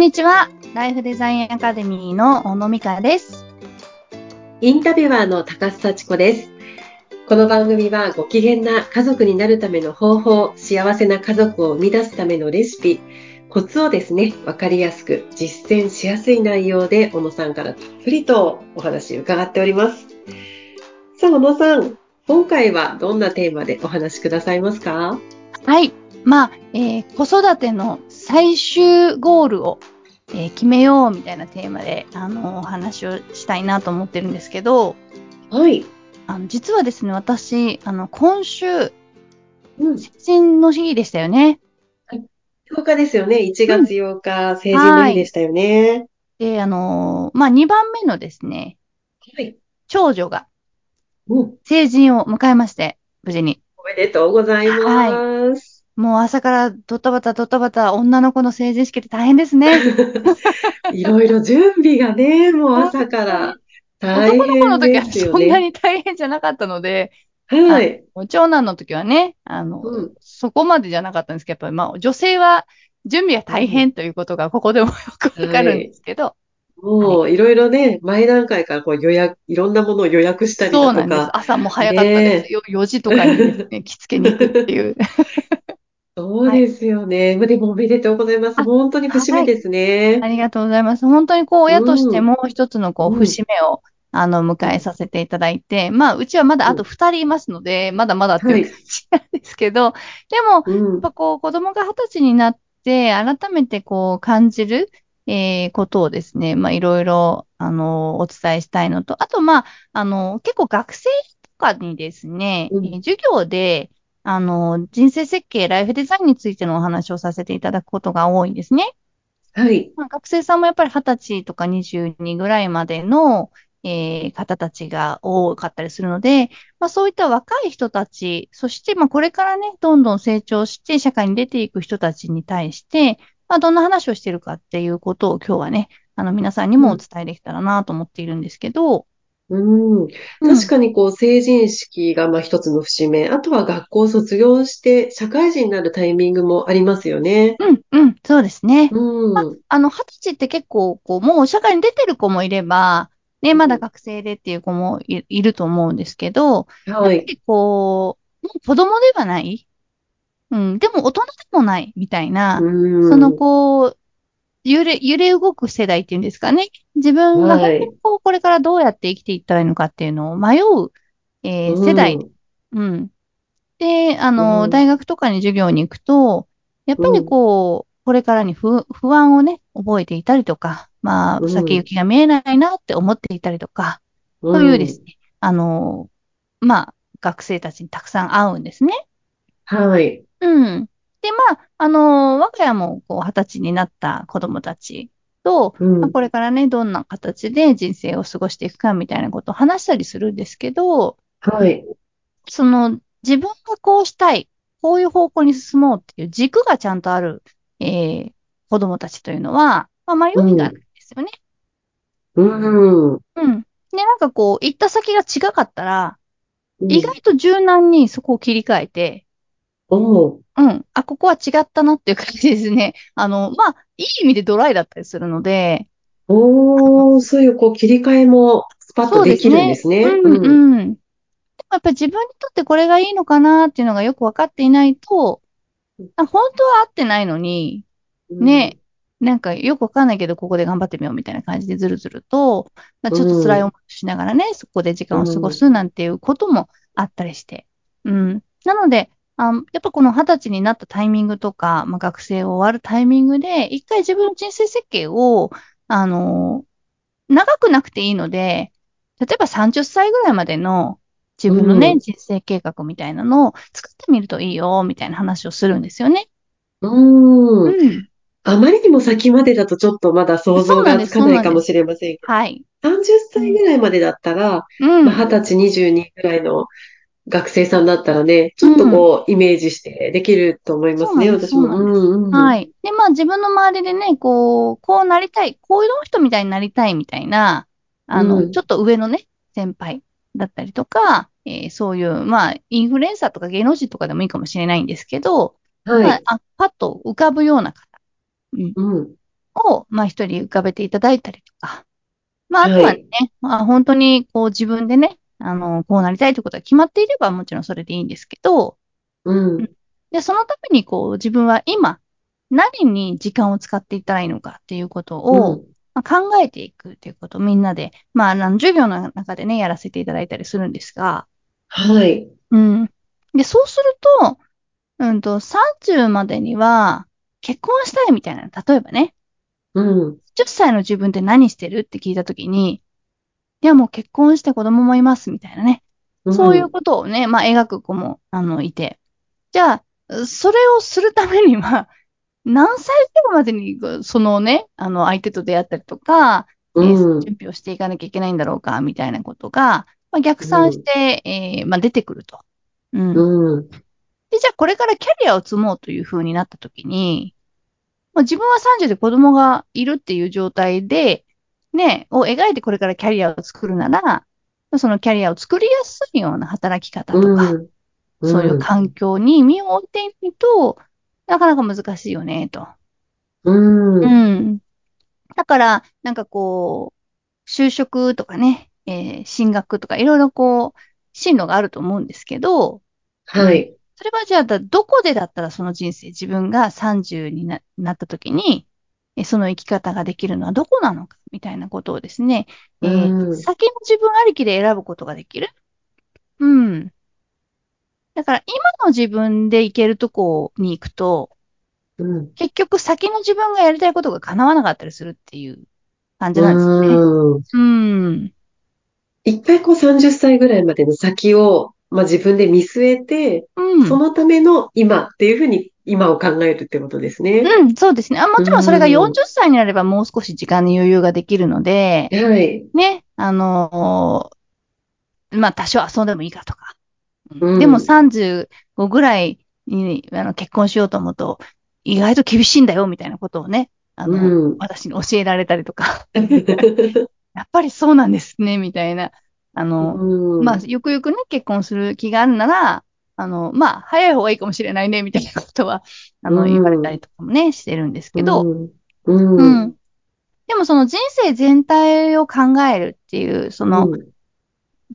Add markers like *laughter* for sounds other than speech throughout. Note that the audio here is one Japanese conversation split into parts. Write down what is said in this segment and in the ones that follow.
こんにちは。ライフデザインアカデミーの小野美香です。インタビュアーの高須幸子です。この番組はご機嫌な家族になるための方法、幸せな家族を生み出すためのレシピ、コツをですね、わかりやすく実践しやすい内容で小野さんからたっぷりとお話伺っております。さあ、小野さん、今回はどんなテーマでお話しくださいますか？はい。まあ、えー子育ての最終ゴールを、えー決めようみたいなテーマで、あの、お話をしたいなと思ってるんですけど、はい。あの実はですね、私、あの、今週、うん。成人の日でしたよね。10日ですよね。1月8日、成人の日でしたよね。で、あのーまあ、2番目のですね、はい。長女がうん。成人を迎えまして、無事に。おめでとうございます。もう朝からドタバタドタバタ女の子の成人式って大変ですね。*laughs* いろいろ準備がね、もう朝から大男の子の時は変ですよそんなね。に大変じゃなかったので、はい。長男の時はね、あの、うんそこまでじゃなかったんですけど、やっぱりまあ女性は準備が大変ということがここでもよくわかるんですけど、もういろいろね、前段階からこう予約、いろんなものを予約したりだとそうなんです。か。朝も早かったですよ。4時とかにですね、*laughs* 着付けに行くっていう。そうですよね。まあでもおめでとうございます。あ本当に節目ですあね。りがとうございます。本当にこう親としても一つのこううん節目を、あの、迎えさせていただいて、まあ、うちはまだあと2人いますので、まだまだっていう感じなんですけど、でも、うんやっぱこう、子供が二十歳になって、改めてこう、感じる、えーことをですね、まあ、いろいろ、あの、お伝えしたいのと、あと、まあ、あの、結構学生とかにですね、うんえー授業で、あの、人生設計、ライフデザインについてのお話をさせていただくことが多いんですね。はい。まあ、学生さんもやっぱり二十歳とか22ぐらいまでの、えー方たちが多かったりするので、まあ、そういった若い人たち、そしてまあこれからね、どんどん成長して社会に出ていく人たちに対して、まあ、どんな話をしているかっていうことを今日はね、あの皆さんにもお伝えできたらなと思っているんですけど、うん。確かにこう成人式がまあ一つの節目。あとは学校を卒業して社会人になるタイミングもありますよね。うん、うん、そうですね。うん。あの、二十歳って結構、こう、もう社会に出てる子もいれば、ね、まだ学生でっていう子もいいると思うんですけど、はい。やっぱりこう、もう子供ではない？うん、でも大人でもないみたいな、うん。そのこう、揺れ、揺れ動く世代っていうんですかね。自分がはい本当にこう、これからどうやって生きていったらいいのかっていうのを迷う、えー世代。うん。で、あの、うん大学とかに授業に行くと、やっぱりこう、これからに不、不安をね、覚えていたりとか、まあ、うん先行きが見えないなって思っていたりとか、うん。そういうですね、あの、まあ、学生たちにたくさん会うんですね。はい。うん。で、まあ、あの、我が家も、こう、二十歳になった子供たちと、うんまあこれからね、どんな形で人生を過ごしていくかみたいなことを話したりするんですけど、はい。その、自分がこうしたい、こういう方向に進もうっていう軸がちゃんとある、えー子供たちというのは、まあ、迷いがないんですよね。うん。うん。で、なんかこう、行った先が違かったら、うん意外と柔軟にそこを切り替えて、おううん。あ、ここは違ったなっていう感じですね。あの、まあ、いい意味でドライだったりするので、おー、そういうこう切り替えもスパッとできるんですね。うん、うん。でもやっぱり自分にとってこれがいいのかなっていうのがよくわかっていないとうん、あ本当は合ってないのに、うんね、なんかよくわかんないけど、ここで頑張ってみようみたいな感じでずるずると、まあ、ちょっと辛い思いをしながらね、そこで時間を過ごすなんていうこともあったりして。うん。なので、あやっぱこの二十歳になったタイミングとか、まあ、学生を終わるタイミングで、一回自分の人生設計を、あの、長くなくていいので、例えば30歳ぐらいまでの自分のね、うん人生計画みたいなのを作ってみるといいよ、みたいな話をするんですよね。うん。うん。あまりにも先までだとちょっとまだ想像がつかないかもしれませんけど、はい。30歳ぐらいまでだったら、うん。まあ、20歳、22ぐらいの学生さんだったらね、ちょっとこう、イメージしてできると思いますね、私も。はい。で、まあ自分の周りでね、こう、こうなりたい、こういう人みたいになりたいみたいな、あの、うんちょっと上のね、先輩だったりとか、えーそういう、まあ、インフルエンサーとか芸能人とかでもいいかもしれないんですけど、はい。まあ、あパッと浮かぶような方。うん。うん。を、まあ一人浮かべていただいたりとか、まああとはね、まあ本当にこう自分でね、あの、こうなりたいということが決まっていればもちろんそれでいいんですけど、うん。で、そのためにこう自分は今、何に時間を使っていったらいいのかっていうことを、うんまあ、考えていくっていうことをみんなで、まあ、授業の中でね、やらせていただいたりするんですが、はい。うん。で、そうすると、うんと、30までには結婚したいみたいな、例えばね、うん。10歳の自分って何してるって聞いたときに、いや、もう結婚して子供もいますみたいなね。そういうことをね、まあ、描く子も、あの、いて。じゃあ、それをするためには、*laughs* 何歳ぐらいまでに、そのね、あの、相手と出会ったりとか、えーうん。準備をしていかなきゃいけないんだろうか、みたいなことが、まあ、逆算して、えーまあ、出てくると。うん。うん。で、じゃあこれからキャリアを積もうという風になったときに、まあ、自分は30で子供がいるっていう状態で、ね、を描いてこれからキャリアを作るなら、まあそのキャリアを作りやすいような働き方とか、うん。そういう環境に身を置いていると、なかなか難しいよね、と。うん。ううん。ん。だから、なんかこう、就職とかね、えー進学とかいろいろこう、進路があると思うんですけど、はい。それはじゃあ、だどこでだったらその人生、自分が30にななった時に、えその生き方ができるのはどこなのか、みたいなことをですね、えーうん先の自分ありきで選ぶことができる？うん。だから、今の自分で行けるとこに行くと、うん。結局先の自分がやりたいことが叶わなかったりするっていう感じなんですよね。うん。うん。一回こう30歳ぐらいまでの先を、まあ、自分で見据えて、うん。そのための今っていうふうに今を考えるってことですね。うん、そうですね。あもちろんそれがうん40歳になればもう少し時間の余裕ができるので、はい。ね、あのーまあ、多少遊んでもいいかとか。うんでも35ぐらいにあの結婚しようと思うと、意外と厳しいんだよ、みたいなことをね、あの、うん私に教えられたりとか、*laughs* やっぱりそうなんですね、みたいな。あの、うんまあ、よくよくね、結婚する気があるなら、あの、まあ、早い方がいいかもしれないね、みたいなことは、*laughs* あの、うん言われたりとかもね、してるんですけど、うん。うん。う。ん。でもその人生全体を考えるっていう、その、うん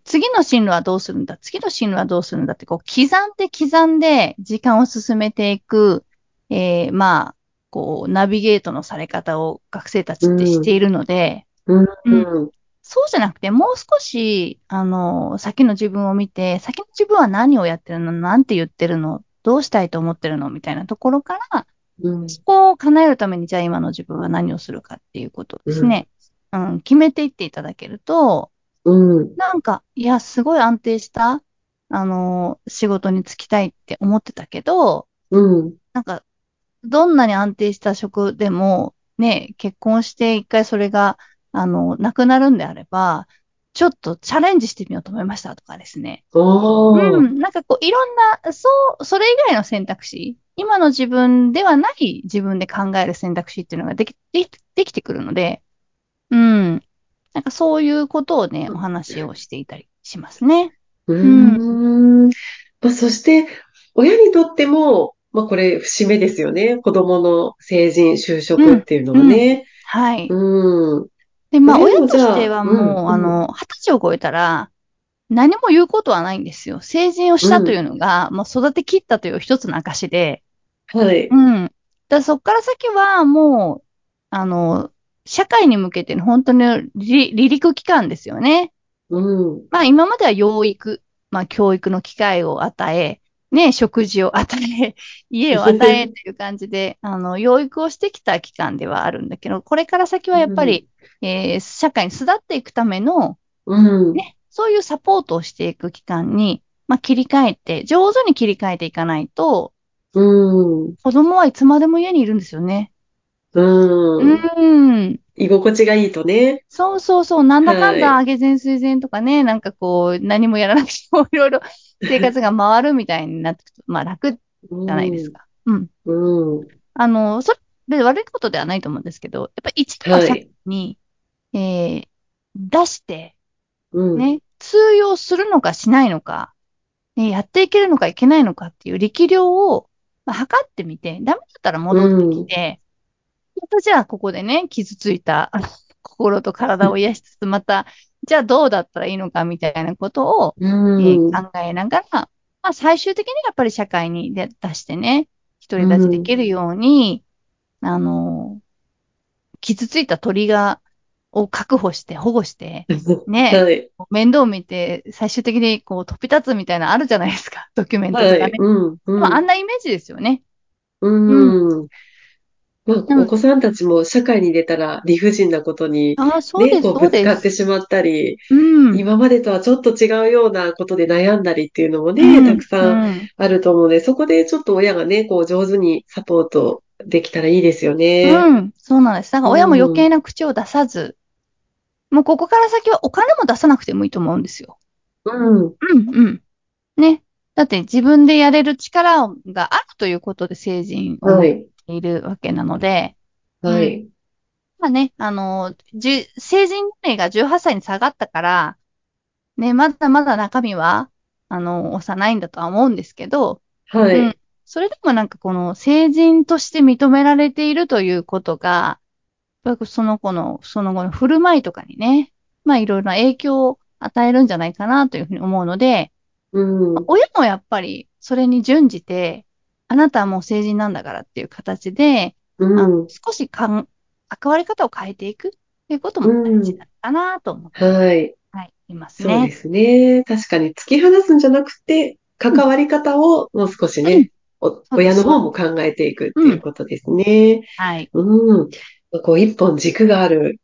次の進路はどうするんだ次の進路はどうするんだって、こう、刻んで刻んで時間を進めていく、えー、まあ、こう、ナビゲートのされ方を学生たちってしているので、うん。そうじゃなくて、もう少し、あの、先の自分を見て、先の自分は何をやってるのなんて言ってるのどうしたいと思ってるのみたいなところから、うん。そこを叶えるために、じゃあ今の自分は何をするかっていうことをですね、うん、決めていっていただけると、うん。なんか、いや、すごい安定した、あの、仕事に就きたいって思ってたけど、うん。なんか、どんなに安定した職でも、ね、結婚して一回それが、あの、なくなるんであれば、ちょっとチャレンジしてみようと思いましたとかですね。うん、なんかこう、いろんな、そう、それ以外の選択肢、今の自分ではない自分で考える選択肢っていうのができ、できできてくるので、うん。なんかそういうことをね、お話をしていたりしますね。うーん。まあ、そして、親にとっても、まあ、これ、節目ですよね。子供の成人、就職っていうのはね。はい。うん。で、まあ、親としてはもう、あうんあの、二十歳を超えたら、何も言うことはないんですよ。成人をしたというのが、まあ、育てきったという一つの証で、はい。うん。だそこから先はもう、あの、社会に向けての本当に離離陸期間ですよね。うん。まあ今までは養育、まあ教育の機会を与え、ね、食事を与え、*laughs* 家を与えという感じで、*laughs* あの、養育をしてきた期間ではあるんだけど、これから先はやっぱり、えー社会に巣立っていくための、うん。ね、そういうサポートをしていく期間に、まあ切り替えて、上手に切り替えていかないと、うん。子供はいつまでも家にいるんですよね。うん。うん。居心地がいいとね。そうそうそう、なんだかんだは上げ膳水膳とかね、なんかこう、何もやらなくてもいろいろ *laughs* 生活が回るみたいになってくると、まあ楽じじゃないです。か。うん。うん。あの、それで悪いことではないと思うんですけど、やっぱ一度の先に、えー出して、うん。ね、通用するのかしないのか、ね、やっていけるのかいけないのかっていう力量を、まあ、測ってみて、ダメだったら戻ってきて、またじゃあここでね、傷ついた心と体を癒しつつ、また、じゃあどうだったらいいのかみたいなことを、うえん。ー考えながら、まあ最終的にやっぱり社会に出出してね、独り立ちできるように、あの、傷ついた鳥が、を確保して保護して、ね、*laughs* はい。面倒見て、最終的にこう飛び立つみたいなのあるじゃないですか、ドキュメントとかね。はい。うん。うんまあ、あんなイメージですよね。うん。まあ、お子さんたちも社会に出たら理不尽なことに、ああ、そうね、です、こうぶつ。かってしまったり、うん。今までとはちょっと違うようなことで悩んだりっていうのもうね、んたくさんうんあると思うので、そこでちょっと親がね、こう上手にサポートできたらいいですよね。うん、そうなんです。だから親も余計な口を出さず、もうここから先はお金も出さなくてもいいと思うんですよ。うん。うん、うん。ね。だって自分でやれる力があるということで成人をはい。ているわけなので、はい。まあね、あの、じゅ成人年齢が18歳に下がったから、ね、まだまだ中身は、あの、幼いんだとは思うんですけど、はい。うんそれでもなんかこの成人として認められているということが、やっぱりその子の、その後の振る舞いとかにね、まあいろいろな影響を与えるんじゃないかなというふうに思うので、うん。親もやっぱりそれに準じて、あなたはもう成人なんだからっていう形で、あうん。少しかん関わり方を変えていくっていうことも大事だかなと思って、はい。はい、いますそうでね。すね。確かに突き放すんじゃなくて、関わり方をもう少しね、おです親の方も考えていくっていうことですね。はい。うん。こう、一本軸がある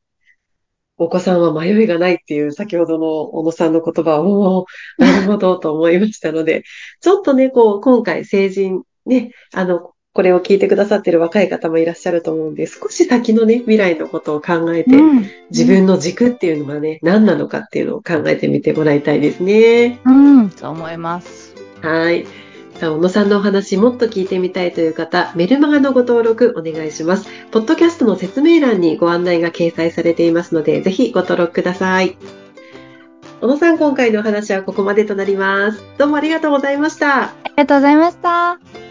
お子さんは迷いがないっていう先ほどの小野さんの言葉は、おーなるほどと思いましたので、ちょっとね、こう、今回成人、ね、あの、これを聞いてくださってる若い方もいらっしゃると思うんで、少し先のね、未来のことを考えて、うん。自分の軸っていうのがね、何なのかっていうのを考えてみてもらいたいですね。うん、そう思います。はい。さあ、小野さんのお話もっと聞いてみたいという方、メルマガのご登録お願いします。ポッドキャストの説明欄にご案内が掲載されていますので、ぜひご登録ください。小野さん、今回のお話はここまでとなります。どうもありがとうございました。ありがとうございました。